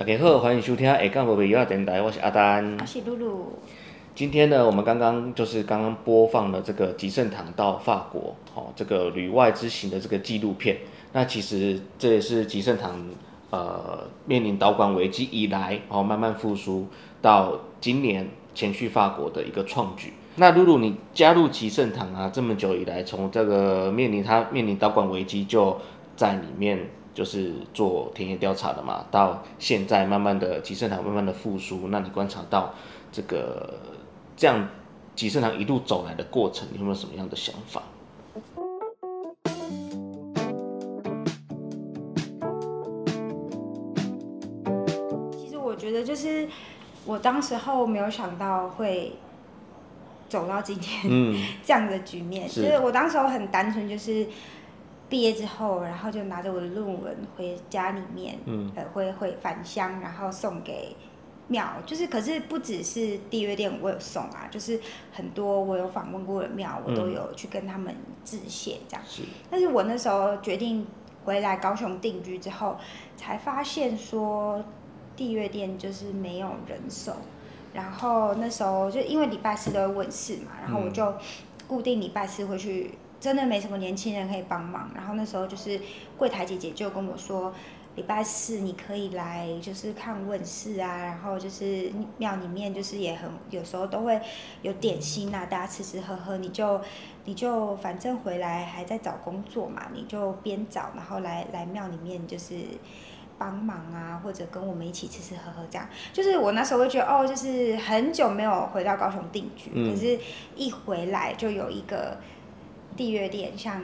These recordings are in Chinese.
大家好，欢迎收听下港无必要电台，我是阿丹。我是露露。今天呢，我们刚刚就是刚刚播放了这个吉盛堂到法国，哦，这个旅外之行的这个纪录片。那其实这也是吉盛堂呃面临导管危机以来，哦慢慢复苏到今年前去法国的一个创举。那露露，你加入吉盛堂啊这么久以来，从这个面临它面临导管危机就在里面就是做田野调查的嘛，到现在慢慢的集盛堂慢慢的复苏，那你观察到这个这样集盛堂一路走来的过程，你有没有什么样的想法？其实我觉得就是我当时候没有想到会走到今天嗯，这样的局面，是就是我当时候很单纯，就是毕业之后，然后就拿着我的论文回家里面，嗯呃，会会返乡，然后送给庙，就是可是不只是地月店我有送啊，就是很多我有访问过的庙，我都嗯有去跟他们致谢这样。是，但是我那时候决定回来高雄定居之后，才发现说地月店就是没有人手。然后那时候就因为礼拜四都会问事嘛，然后我嗯就固定礼拜四会去，真的没什么年轻人可以帮忙。然后那时候就是柜台姐姐就跟我说。礼拜四你可以来，就是看问世啊，然后就是庙里面就是也很有时候都会有点心啊，大家吃吃喝喝，你就你就反正回来还在找工作嘛，你就边找，然后来来庙里面就是帮忙啊，或者跟我们一起吃吃喝喝这样。就是我那时候会觉得哦，就是很久没有回到高雄定居，可是一回来就有一个地月店像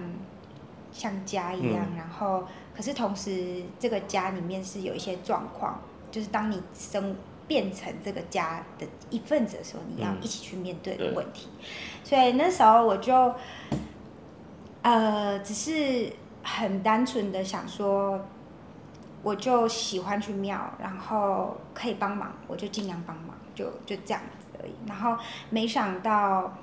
像家一样，嗯然后可是同时这个家里面是有一些状况，就是当你生变成这个家的一份子的时候，你要嗯一起去面对对的问题。所以那时候我就，呃，只是很单纯的想说，我就喜欢去庙，然后可以帮忙，我就尽量帮忙，就就这样子而已。然后没想到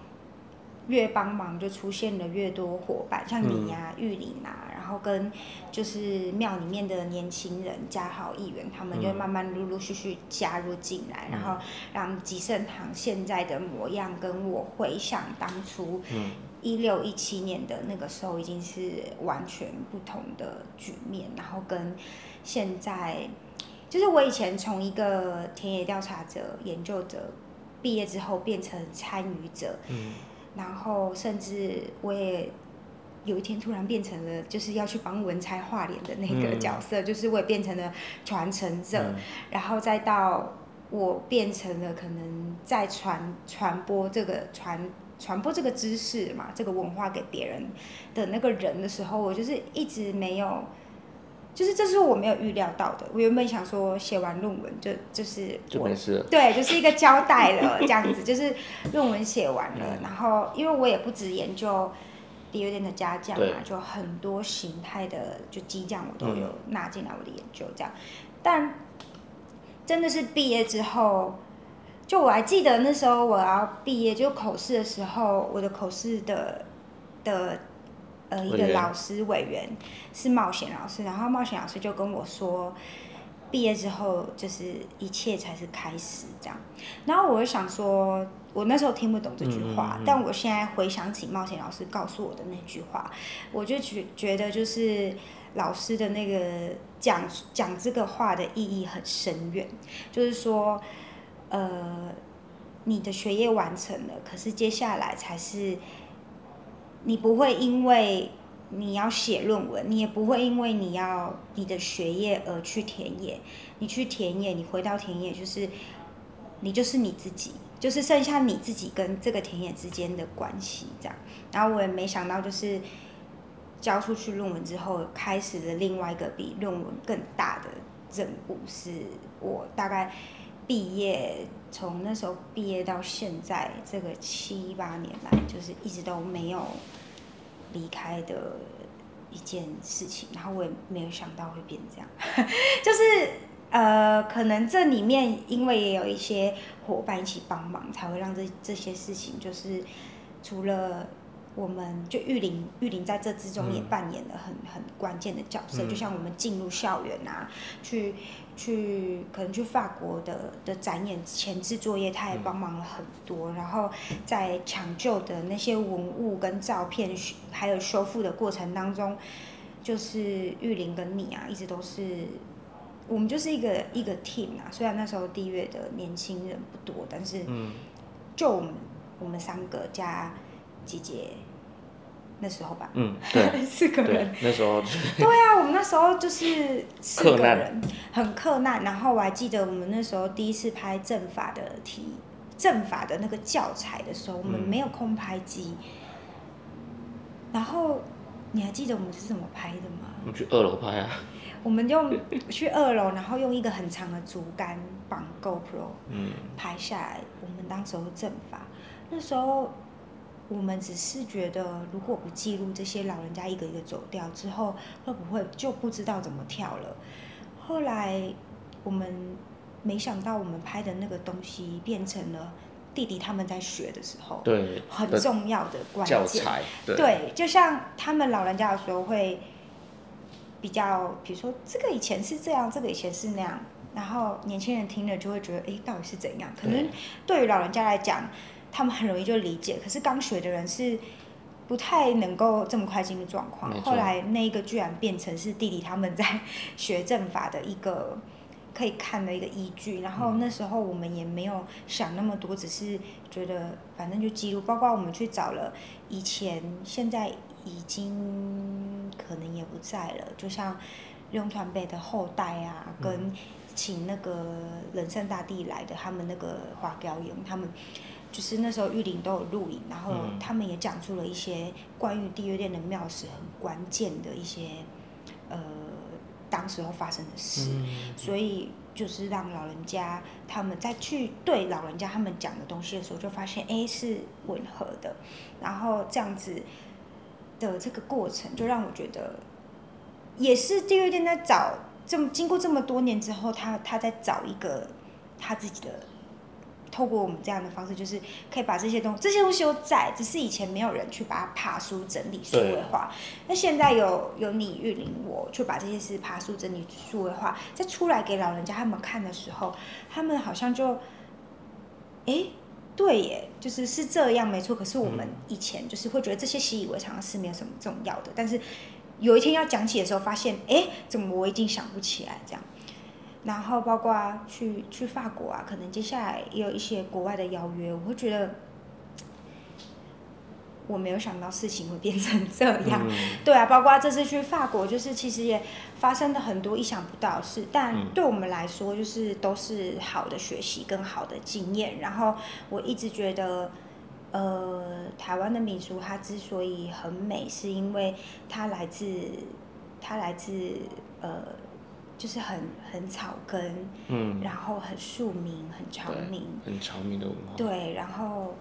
越帮忙就出现了越多伙伴，像你呀、玉林啊，然后跟就是庙里面的年轻人、嘉豪议员，他们就嗯。慢慢陆陆续续加入进来，嗯然后让吉盛堂现在的模样跟我回想当初嗯。一六一七年的那个时候已经是完全不同的局面，然后跟现在，就是我以前从一个田野调查者、研究者毕业之后变成参与者，嗯然后甚至我也有一天突然变成了就是要去帮文才画脸的那个嗯。角色，就是我也变成了传承者，嗯。然后再到我变成了可能在传传播这个传传播这个知识嘛，这个文化给别人的那个人的时候，我就是一直没有，就是这是我没有预料到的。我原本想说写完论文就就是我就没事了。对，就是一个交代了这样子，就是论文写完了，嗯然后因为我也不只研究第二店的家将对嘛，就很多形态的就激将我都有嗯纳进来我的研究这样，但真的是毕业之后。就我还记得那时候我要毕业，就口试的时候，我的口试的的呃一个老师委员是冒险老师，然后冒险老师就跟我说，毕业之后就是一切才是开始这样。然后我就想说，我那时候听不懂这句话，嗯嗯嗯。但我现在回想起冒险老师告诉我的那句话，我就觉觉得就是老师的那个讲讲这个话的意义很深远，就是说，呃，你的学业完成了，可是接下来才是你不会因为你要写论文，你也不会因为你要你的学业而去田野。你去田野，你回到田野，就是你就是你自己，就是剩下你自己跟这个田野之间的关系这样。然后我也没想到，就是交出去论文之后，开始了另外一个比论文更大的任务，是我大概毕业从那时候毕业到现在这个七八年来，就是一直都没有离开的一件事情，然后我也没有想到会变这样，就是呃，可能这里面因为也有一些伙伴一起帮忙，才会让这这些事情就是除了。我们就玉林，玉林在这之中也嗯扮演了很很关键的角色，嗯就像我们进入校园啊，去去可能去法国的的展演前置作业，他也帮忙了很多。然后在抢救的那些文物跟照片，还有修复的过程当中，就是玉林跟你啊，一直都是我们就是一个一个 team 啊。虽然那时候地月的年轻人不多，但是就我们我们三个加姐姐。那时候吧，嗯，对，四个人，那时候，对啊，我们那时候就是 四个人，很克难。然后我还记得我们那时候第一次拍政法的题，政法的那个教材的时候，我们没有空拍机。然后你还记得我们是怎么拍的吗？我们去二楼拍啊。我们用去二楼，然后用一个很长的竹竿绑 GoPro，嗯，拍下来。我们当时候正法，那时候。我们只是觉得，如果不记录这些老人家一个一个走掉之后，会不会就不知道怎么跳了？后来我们没想到，我们拍的那个东西变成了弟弟他们在学的时候，对，很重要的关键。对，就像他们老人家的时候会比较，比如说这个以前是这样，这个以前是那样，然后年轻人听了就会觉得，哎，到底是怎样？可能对于老人家来讲。他们很容易就理解，可是刚学的人是不太能够这么快进入状况。后来那个居然变成是弟弟他们在学政法的一个可以看的一个依据。然后那时候我们也没有想那么多，只是觉得反正就记录。包括我们去找了以前现在已经可能也不在了，就像用团北的后代啊，跟请那个人圣大帝来的他们那个花雕营他们。就是那时候玉林都有录影，然后他们也讲出了一些关于地月殿的庙史很关键的一些呃当时候发生的事，所以就是让老人家他们在去对老人家他们讲的东西的时候，就发现哎是吻合的，然后这样子的这个过程就让我觉得也是地月殿在找这么经过这么多年之后，他他在找一个他自己的。透过我们这样的方式，就是可以把这些东这些东西都在，只是以前没有人去把它爬书整理数位化。那现在有有你玉林我去把这些事爬书整理数位化，再出来给老人家他们看的时候，他们好像就，哎，对耶，就是是这样没错。可是我们以前就是会觉得这些习以为常的事没有什么重要的，但是有一天要讲起的时候，发现哎，怎么我已经想不起来这样。然后包括去去法国啊，可能接下来也有一些国外的邀约，我会觉得我没有想到事情会变成这样。对啊，包括这次去法国，就是其实也发生了很多意想不到的事，但对我们来说，就是都是好的学习跟好的经验。然后我一直觉得，呃，台湾的民俗它之所以很美，是因为它来自它来自呃。就是很很草根，嗯，然后很庶民，很长民，很长民的文化。对，然后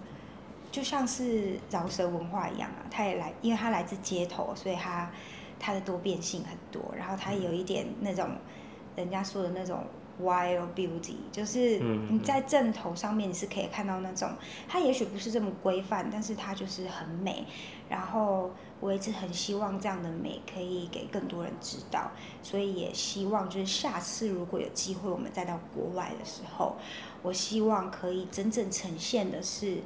就像是饶舌文化一样啊，它也来，因为它来自街头，所以它它的多变性很多，然后它有一点那种人家说的那种 wild beauty，就是你在正头上面你是可以看到那种，它也许不是这么规范，但是它就是很美，然后。我一直很希望这样的美可以给更多人知道，所以也希望就是下次如果有机会，我们再到国外的时候，我希望可以真正呈现的是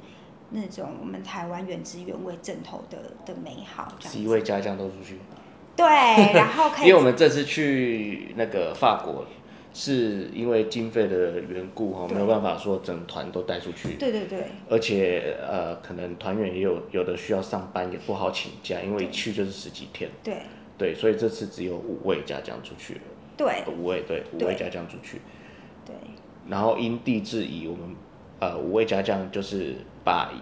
那种我们台湾原汁原味正头的的美好。十一位家将都出去。对，然后可以。因为我们这次去那个法国。是因为经费的缘故哈，没有办法说整团都带出去。对对对。而且呃，可能团员也有有的需要上班，也不好请假，因为一去就是十几天。对。对，所以这次只有五位家将出去了。对。五位对，五位家将出去。对。然后因地制宜，我们呃五位家将就是把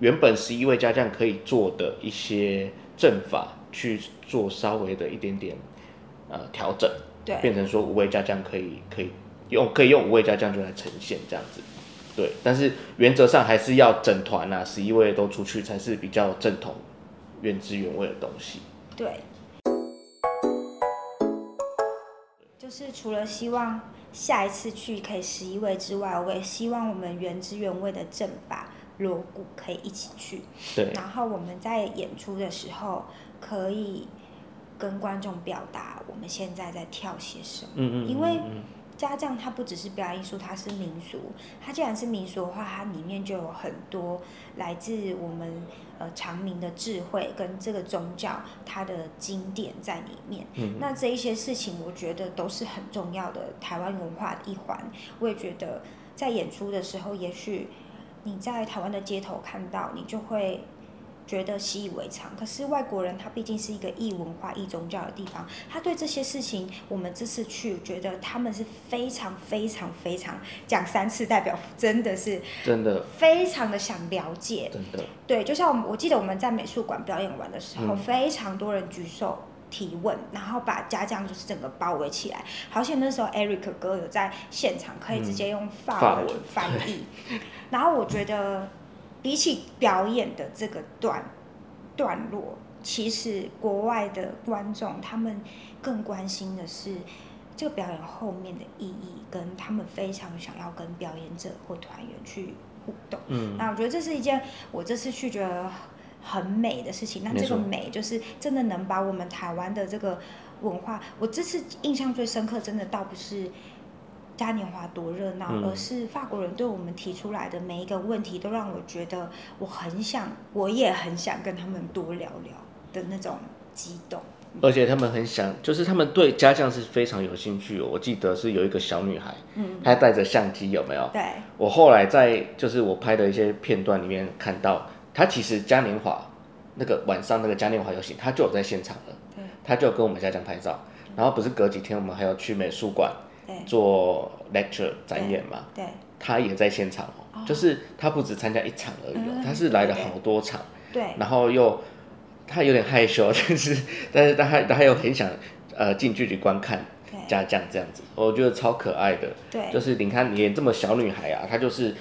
原本十一位家将可以做的一些阵法去做稍微的一点点呃调整。变成说五味家酱可以可以用可以用五味家酱就来呈现这样子，对，但是原则上还是要整团啊，十一位都出去才是比较正统、原汁原味的东西。对，就是除了希望下一次去可以十一位之外，我也希望我们原汁原味的正法锣鼓可以一起去。对，然后我们在演出的时候可以。跟观众表达我们现在在跳些什么，因为家将它不只是表演艺术，它是民俗。它既然是民俗的话，它里面就有很多来自我们呃长明的智慧跟这个宗教它的经典在里面。嗯那这一些事情，我觉得都是很重要的台湾文化的一环。我也觉得在演出的时候，也许你在台湾的街头看到，你就会觉得习以为常。可是外国人他毕竟是一个异文化、异宗教的地方，他对这些事情，我们这次去觉得他们是非常、非常、非常讲三次代表，真的是真的非常的想了解。真的，对，就像我们我记得我们在美术馆表演完的时候，嗯非常多人举手提问，然后把家将就是整个包围起来。好险那时候 Eric 哥有在现场，可以直接用法文翻译。然后我觉得比起表演的这个段段落，其实国外的观众他们更关心的是。这个表演后面的意义，跟他们非常想要跟表演者或团员去互动。嗯，那我觉得这是一件我这次去觉得很美的事情。那这个美就是真的能把我们台湾的这个文化，我这次印象最深刻，真的倒不是嘉年华多热闹，嗯而是法国人对我们提出来的每一个问题，都让我觉得我很想，我也很想跟他们多聊聊的那种激动。而且他们很想，就是他们对家将是非常有兴趣、哦。我记得是有一个小女孩，嗯，她带着相机，有没有？对，我后来在就是我拍的一些片段里面看到，她其实嘉年华那个晚上那个嘉年华游行，她就有在现场了，对，她就跟我们家将拍照。然后不是隔几天我们还要去美术馆对，做 lecture 展演嘛，对，她也在现场哦，就是她不止参加一场而已她是来了好多场。对，然后又他有点害羞，但是 但是他还他又很想呃近距离观看对，家将这样子，我觉得超可爱的。对，就是你看，连这么小女孩啊，她就是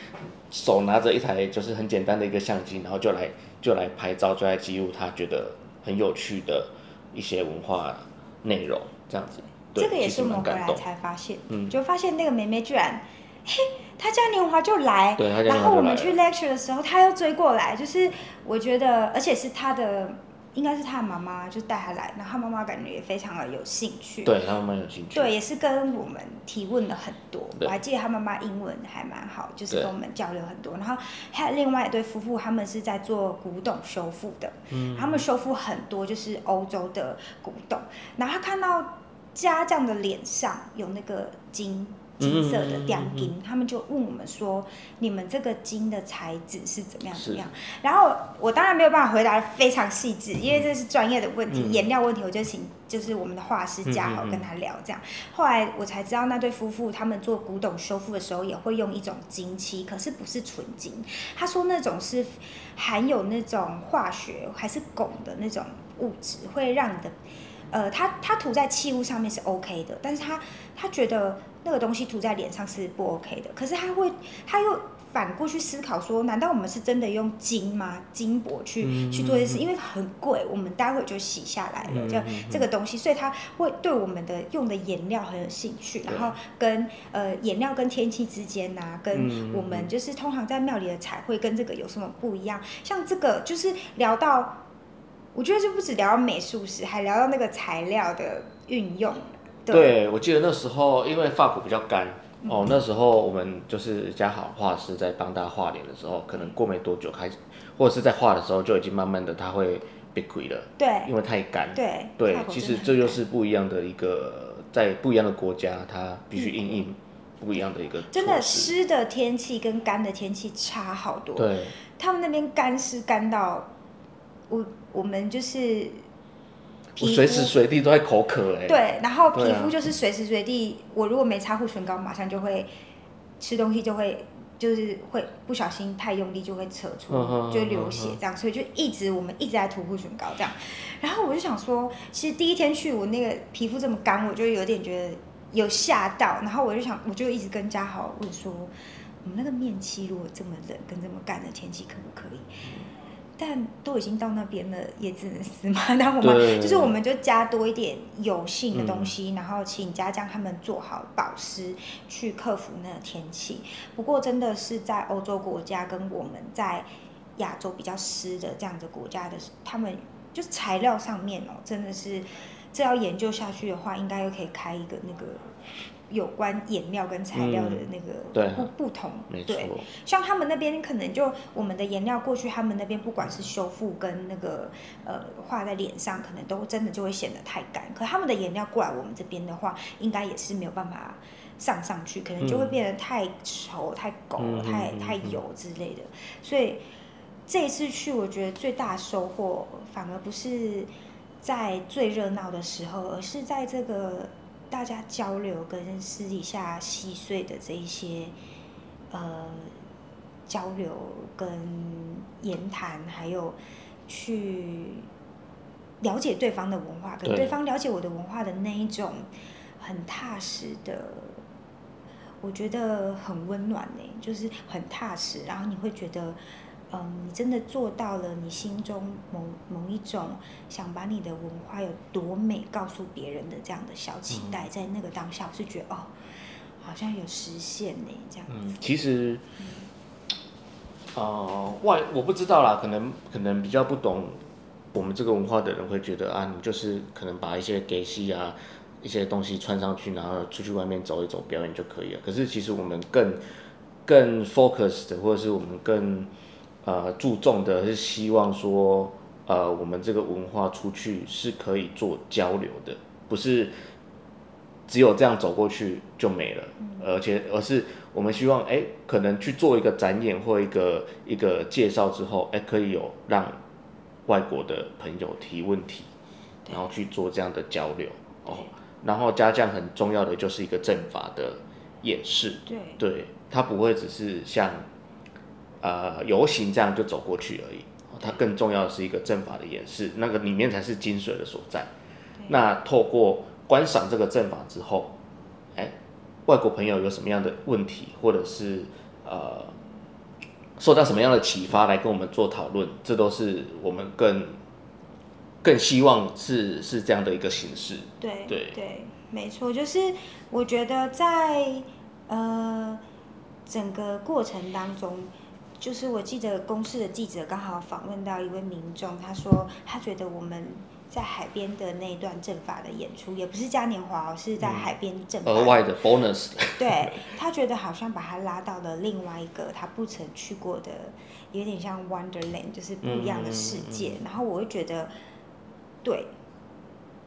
手拿着一台就是很简单的一个相机，然后就来就来拍照，就来记录她觉得很有趣的一些文化内容，这样子。对这个也是我们回来。才发现，嗯就发现那个妹妹居然，嘿，她嘉年华就来，然后我们去 lecture 的时候，她又追过来，就是我觉得，而且是她的，应该是她的妈妈就带她来，然后她妈妈感觉也非常的有兴趣，对他妈妈有兴趣。对，也是跟我们提问了很多。我还记得他妈妈英文还蛮好，就是跟我们交流很多。然后还有另外一对夫妇，他们是在做古董修复的，嗯他们修复很多就是欧洲的古董。然后他看到家将的脸上有那个金。金色的雕嗯金，他们就问我们说：“你们这个金的材质是怎么样？怎么样？”然后我当然没有办法回答的非常细致，因为这是专业的问题，嗯颜料问题，我就请就是我们的画师嘉豪跟他聊这样。后来我才知道，那对夫妇他们做古董修复的时候，也会用一种金漆，可是不是纯金。他说那种是含有那种化学还是汞的那种物质，会让你的呃，他他涂在器物上面是 OK 的，但是他他觉得那个东西涂在脸上是不 OK 的。可是他会他又反过去思考说，难道我们是真的用金吗？金箔去、嗯去做这事？因为很贵，我们待会就洗下来了，就这个东西，所以他会对我们的用的颜料很有兴趣，然后跟呃颜料跟天气之间呐、嗯跟嗯我们就是通常在庙里的彩绘跟这个有什么不一样？像这个就是聊到。我觉得就不止聊到美术史，还聊到那个材料的运用。对，我记得那时候因为发骨比较干嗯。哦，那时候我们就是嘉好画师在帮他画脸的时候，可能过没多久开始，或者是在画的时候就已经慢慢的它会变亏了，对。因为太干。对对其实这就是不一样的一个，在不一样的国家，它必须应应不一样的一个嗯真的湿的天气跟干的天气差好多。对，他们那边干湿干到我我们就是我皮肤随时随地都在口渴哎。对，然后皮肤就是随时随地，我如果没擦护唇膏，马上就会吃东西就会。就是会不小心太用力就会扯出，就会流血这样，所以就一直我们一直在涂护唇膏这样。然后我就想说，其实第一天去我那个皮肤这么干，我就有点觉得有吓到。然后我就想，我就一直跟嘉豪问说，我们那个面漆如果这么冷跟这么干的天气可不可以？但都已经到那边了，也只能死嘛。然后我们就是我们就加多一点油性的东西，然后请家将他们做好保湿，去克服那个天气。不过真的是在欧洲国家跟我们在亚洲比较湿的这样的国家的，他们就是材料上面哦，真的是这要研究下去的话，应该又可以开一个那个有关颜料跟材料的那个对不不同，没对，错，像他们那边可能就我们的颜料过去，他们那边不管是修复跟那个呃画在脸上，可能都真的就会显得太干。可他们的颜料过来我们这边的话，应该也是没有办法上上去，可能就会变得太稠、太狗、嗯太太油之类的。所以这一次去，我觉得最大收获反而不是在最热闹的时候，而是在这个大家交流跟私底下细碎的这一些呃交流跟言谈，还有去了解对方的文化，跟对对方了解我的文化的那一种很踏实的。我觉得很温暖呢，就是很踏实，然后你会觉得，嗯，你真的做到了你心中某某一种想把你的文化有多美告诉别人的这样的小期待，在那个当下，我是觉得哦，好像有实现呢，这样。嗯，，其实，呃，外我不知道啦，可能可能比较不懂我们这个文化的人会觉得啊，你就是可能把一些给戏啊一些东西穿上去，然后出去外面走一走表演就可以了。可是其实我们更更 focus 的，或者是我们更呃注重的是希望说，呃，我们这个文化出去是可以做交流的，不是只有这样走过去就没了，而且而是我们希望，哎，可能去做一个展演或一个一个介绍之后，哎，可以有让外国的朋友提问题，然后去做这样的交流。哦。然后家将很重要的就是一个阵法的演示，对，对，它不会只是像呃游行这样就走过去而已，哦它更重要的是一个阵法的演示，那个里面才是精髓的所在。那透过观赏这个阵法之后，哎，外国朋友有什么样的问题，或者是呃受到什么样的启发来跟我们做讨论，这都是我们更更希望是是这样的一个形式。对对对没错，就是我觉得在呃整个过程当中，就是我记得公司的记者刚好访问到一位民众，他说他觉得我们在海边的那一段阵法的演出，也不是嘉年华哦，是在海边阵法、额外的 bonus，对他觉得好像把他拉到了另外一个他不曾去过的，有点像 Wonderland，就是不一样的世界。嗯然后我会觉得，对，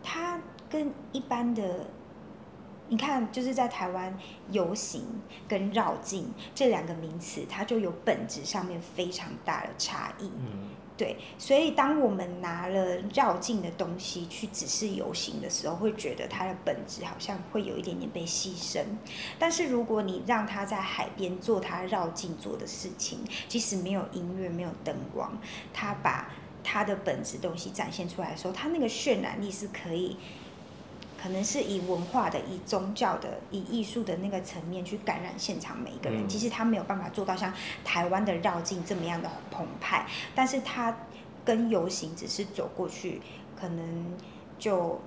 他跟一般的，你看，就是在台湾游行跟绕境这两个名词，它就有本质上面非常大的差异。嗯，对，所以当我们拿了绕境的东西去只是游行的时候，会觉得它的本质好像会有一点点被牺牲。但是如果你让他在海边做他绕境做的事情，即使没有音乐、没有灯光，他把他的本质东西展现出来的时候，他那个渲染力是可以。可能是以文化的、以宗教的、以艺术的那个层面去感染现场每一个人。嗯其实他没有办法做到像台湾的绕境这么样的澎湃，但是他跟游行只是走过去，可能就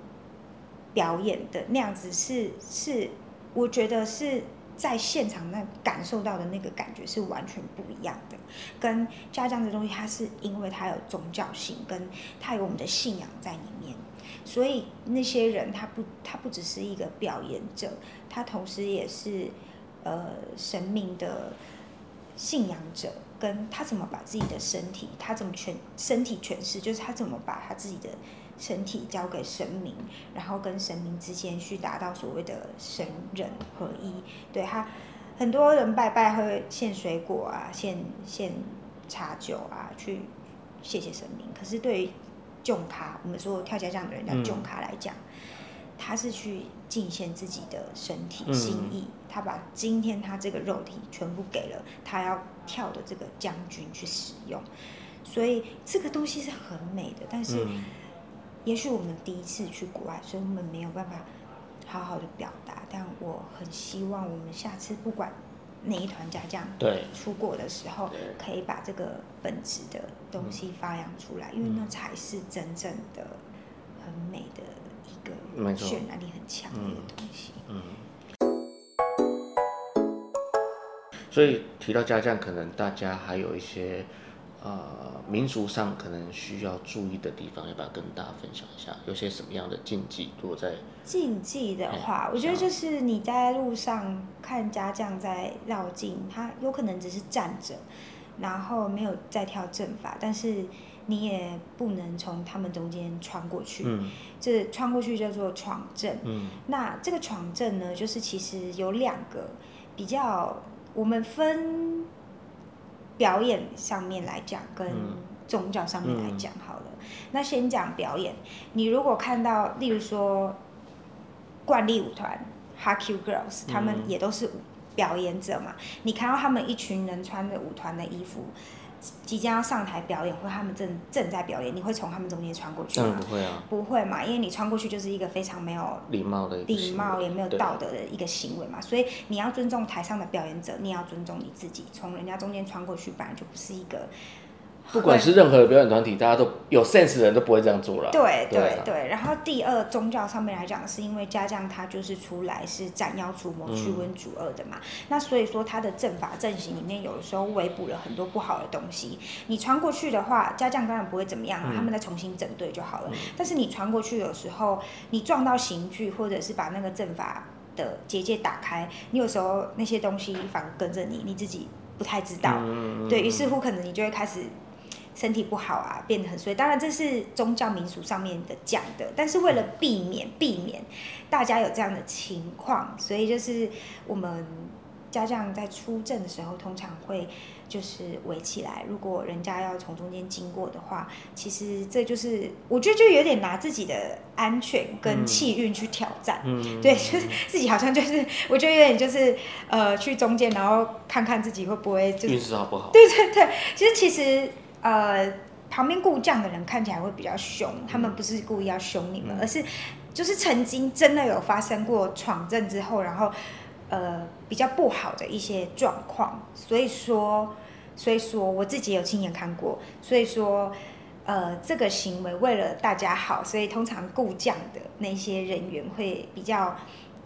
表演的那样子是是，我觉得是在现场那感受到的那个感觉是完全不一样的。跟家这样的东西，它是因为它有宗教性，跟它有我们的信仰在里面，所以那些人他不他不只是一个表演者，他同时也是呃神明的信仰者，跟他怎么把自己的身体，他怎么诠身体诠释，就是他怎么把他自己的身体交给神明，然后跟神明之间去达到所谓的神人合一。对他，很多人拜拜会献水果啊，献献茶酒啊，去谢谢神明。可是对于囧卡，我们说跳家将的人叫嗯囧卡来讲，他是去尽献自己的身体、嗯心意，他把今天他这个肉体全部给了他要跳的这个将军去使用，所以这个东西是很美的。但是，嗯也许我们第一次去国外，所以我们没有办法好好的表达。但我很希望我们下次不管哪一团家将对，出国的时候，可以把这个本质的东西发扬出来，因为那才是真正的很美的一个渲染力很强的一个东西。嗯。所以提到家将，可能大家还有一些呃民俗上可能需要注意的地方，要不要跟大家分享一下？有些什么样的禁忌？如果在禁忌的话，哎我觉得就是你在路上看家将在绕境，他有可能只是站着，然后没有在跳阵法，但是你也不能从他们中间穿过去。嗯这穿过去叫做闯阵。嗯那这个闯阵呢，就是其实有两个比较，我们分表演上面来讲，跟嗯宗教上面来讲好了。那先讲表演，你如果看到，例如说惯例舞团 Haku Girls，他们嗯也都是舞表演者嘛，你看到他们一群人穿着舞团的衣服。即将要上台表演，或他们正正在表演，你会从他们中间穿过去当然吗？不会啊，不会嘛，因为你穿过去就是一个非常没有礼貌的礼貌也没有道德的一个行为嘛，所以你要尊重台上的表演者，你也要尊重你自己。从人家中间穿过去，本来就不是一个不管是任何的表演团体，大家都有 sense 的人都不会这样做了。对对啊对对。然后第二，宗教上面来讲，是因为家将他就是出来是斩妖除魔、嗯驱瘟除恶的嘛，那所以说他的阵法阵型里面有的时候围捕了很多不好的东西。你穿过去的话，家将当然不会怎么样啊，嗯他们再重新整队就好了。但是你穿过去有时候，你撞到刑具，或者是把那个阵法的结界打开，你有时候那些东西反而跟着你，你自己不太知道。嗯对于是乎，可能你就会开始身体不好啊，变得很衰。当然，这是宗教民俗上面的讲的，但是为了避免避免大家有这样的情况，所以就是我们家将在出阵的时候，通常会就是围起来。如果人家要从中间经过的话，其实这就是我觉得就有点拿自己的安全跟嗯气运去挑战。嗯对，就是自己好像就是，我觉得有点就是呃，去中间，然后看看自己会不会就是运势好不好？对对对，其实其实呃，旁边顾将的人看起来会比较凶，他们不是故意要凶你们，嗯而是就是曾经真的有发生过闯阵之后，然后呃比较不好的一些状况，所以说所以说我自己有亲眼看过，所以说。呃，这个行为为了大家好，所以通常顾将的那些人员会比较，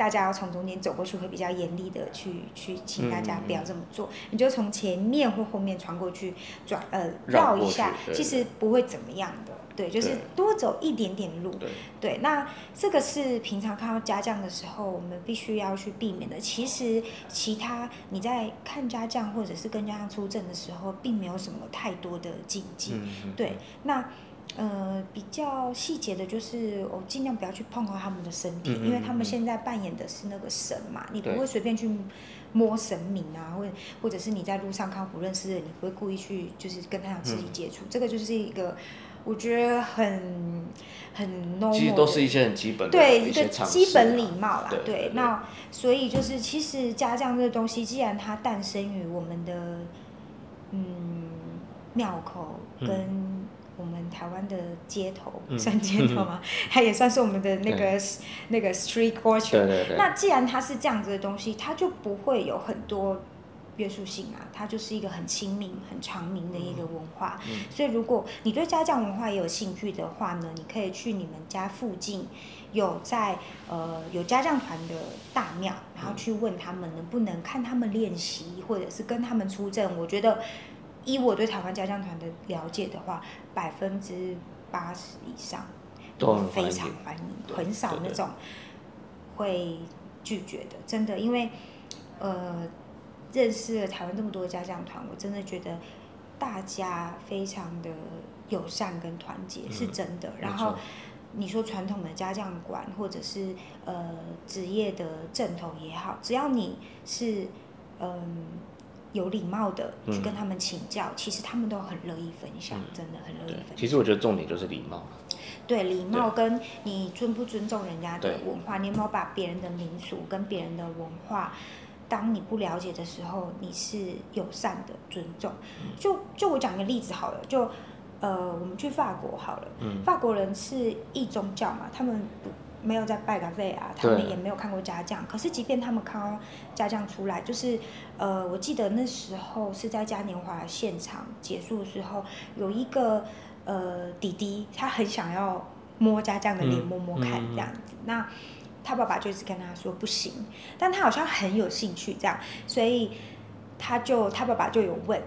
大家要从中间走过去，会比较严厉的去去请大家嗯不要这么做。你就从前面或后面穿过去，转呃绕一下，其实不会怎么样的。对，就是多走一点点路。对，对，那这个是平常看到家将的时候，我们必须要去避免的。其实其他你在看家将或者是跟家将出阵的时候，并没有什么太多的禁忌。对，那呃比较细节的就是，我尽量不要去碰到他们的身体，嗯嗯因为他们现在扮演的是那个神嘛，你不会随便去摸神明啊，或者或者是你在路上看不认识的人，你不会故意去就是跟他有肢体嗯接触，这个就是一个我觉得很很 normal。其实都是一些很基本的对一个基本啊礼貌啦，对那所以就是，其实家将这个东西，既然它诞生于我们的嗯庙口嗯。跟我们台湾的街头，嗯算街头吗？它也算是我们的那个那个 street culture。对对对，那既然它是这样子的东西，它就不会有很多约束性啊，它就是一个很亲民、很长明的一个文化。嗯所以，如果你对家将文化也有兴趣的话呢，你可以去你们家附近有在呃有家将团的大庙，然后去问他们能不能看他们练习，或者是跟他们出阵。我觉得，依我对台湾家将团的了解的话，百分之八十以上都非常欢迎，很少那种会拒绝的，真的，因为呃，认识了台湾这么多家将团，我真的觉得大家非常的友善跟团结，是嗯真的。没然后你说传统的家将馆，或者是呃职业的正统也好，只要你是嗯。有礼貌的去跟嗯。他们请教，其实他们都很乐意分享，嗯。真的很乐意分享。其实我觉得重点就是礼貌。对礼貌跟你尊不尊重人家的文化，你有没有把别人的民俗跟别人的文化，当你不了解的时候，你是友善的尊重。嗯。就就我讲一个例子好了，就呃我们去法国好了，嗯。法国人是异宗教嘛，他们不没有在拜咖啡啊，他们也没有看过家将。可是即便他们看到家将出来，就是呃，我记得那时候是在嘉年华现场结束的时候，有一个呃弟弟，他很想要摸家将的脸，嗯摸摸看嗯这样子。那他爸爸就一直跟他说不行，但他好像很有兴趣这样，所以他就他爸爸就有问，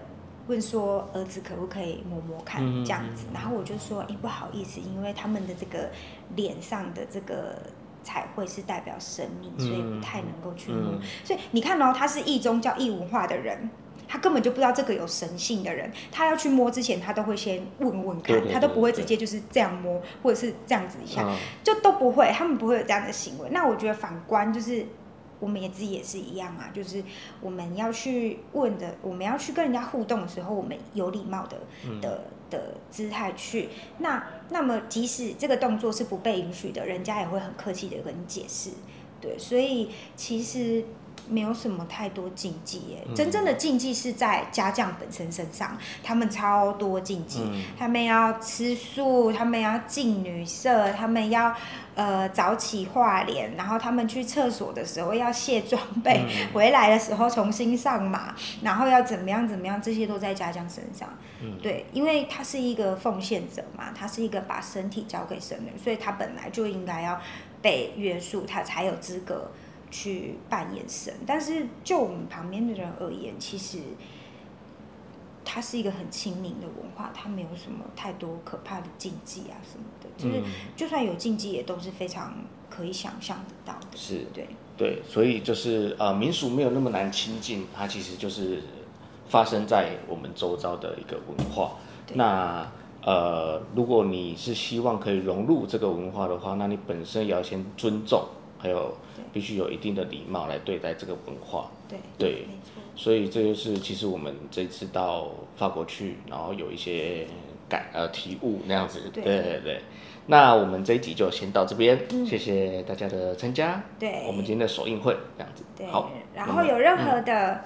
问说儿子可不可以摸摸看嗯这样子，然后我就说，哎、不好意思，因为他们的这个脸上的这个彩绘是代表生命，所以不太能够去摸。嗯所以你看哦，他是异宗教、异文化的人。他根本就不知道这个有神性的人，他要去摸之前，他都会先问问看，他都不会直接就是这样摸，或者是这样子一下，嗯就都不会，他们不会有这样的行为。那我觉得反观就是，我们也自己也是一样啊，就是我们要去问的，我们要去跟人家互动的时候，我们有礼貌的嗯的的姿态去。那那么即使这个动作是不被允许的，人家也会很客气的跟你解释。对，所以其实。没有什么太多禁忌耶，嗯。真正的禁忌是在家将本身身上，他们超多禁忌，嗯。他们要吃素，他们要进女色，他们要呃早起化脸，然后他们去厕所的时候要卸装备，嗯。回来的时候重新上马，然后要怎么样怎么样，这些都在家将身上。嗯。对，因为他是一个奉献者嘛，他是一个把身体交给神的，所以他本来就应该要被约束，他才有资格去扮演神。但是就我们旁边的人而言，其实。它是一个很亲民的文化，它没有什么太多可怕的禁忌啊什么的，就是嗯就算有禁忌，也都是非常可以想象得到的。是对，对，所以就是呃，民俗没有那么难亲近，它其实就是发生在我们周遭的一个文化。那呃，如果你是希望可以融入这个文化的话，那你本身也要先尊重，还有必须有一定的礼貌来对待这个文化。对对，所以这就是其实我们这次到法国去，然后有一些感呃体悟那样子。对对对对。那我们这一集就先到这边，嗯谢谢大家的参加。对我们今天的首映会这样子。对好，。然后有任何嗯的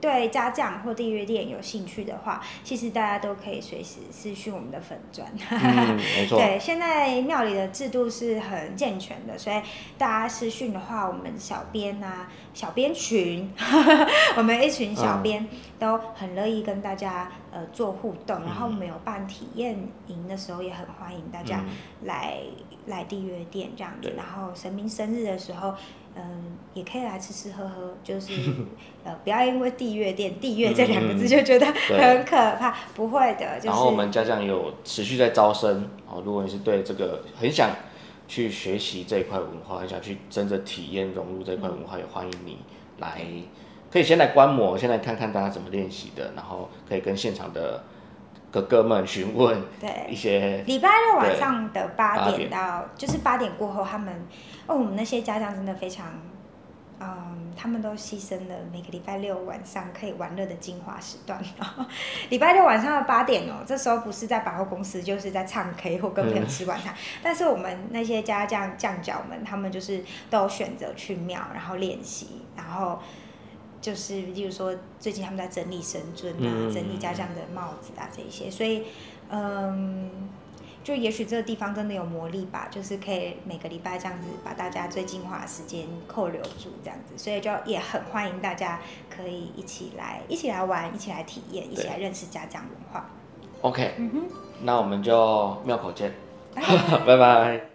对家将或订阅店有兴趣的话，其实大家都可以随时私讯我们的粉砖。嗯，没错。对，现在庙里的制度是很健全的，所以大家私讯的话，我们小编啊、小编群，我们一群小编都很乐意跟大家呃做互动。然后我们有办体验营的时候，也很欢迎大家嗯来、来地约店这样子。然后神明生日的时候，嗯，也可以来吃吃喝喝，就是 呃不要因为地月店“地月”这两个字嗯就觉得很可怕，不会的，就是然后我们家长有持续在招生哦，如果你是对这个很想去学习这一块文化，很想去真的体验融入这一块文化，也欢迎你来，可以先来观摩，先来看看大家怎么练习的，然后可以跟现场的哥哥们询问对一些礼拜六晚上的八8点点到，就是八点过后，他们哦，我们那些家长真的非常，嗯，他们都牺牲了每个礼拜六晚上可以玩乐的精华时段。礼拜六晚上的八点哦，这时候不是在百货公司，就是在唱 K 或跟朋友吃晚餐。但是我们那些家将将角们，他们就是都有选择去庙，然后练习，然后。就是，例如说，最近他们在整理神尊啊，嗯整理家将的帽子啊这一些，所以，嗯，就也许这个地方真的有魔力吧，就是可以每个礼拜这样子把大家最精华的时间扣留住这样子，所以就也很欢迎大家可以一起来，一起来玩，一起来体验，一起来认识家将文化。OK，嗯哼，那我们就庙口见，拜拜。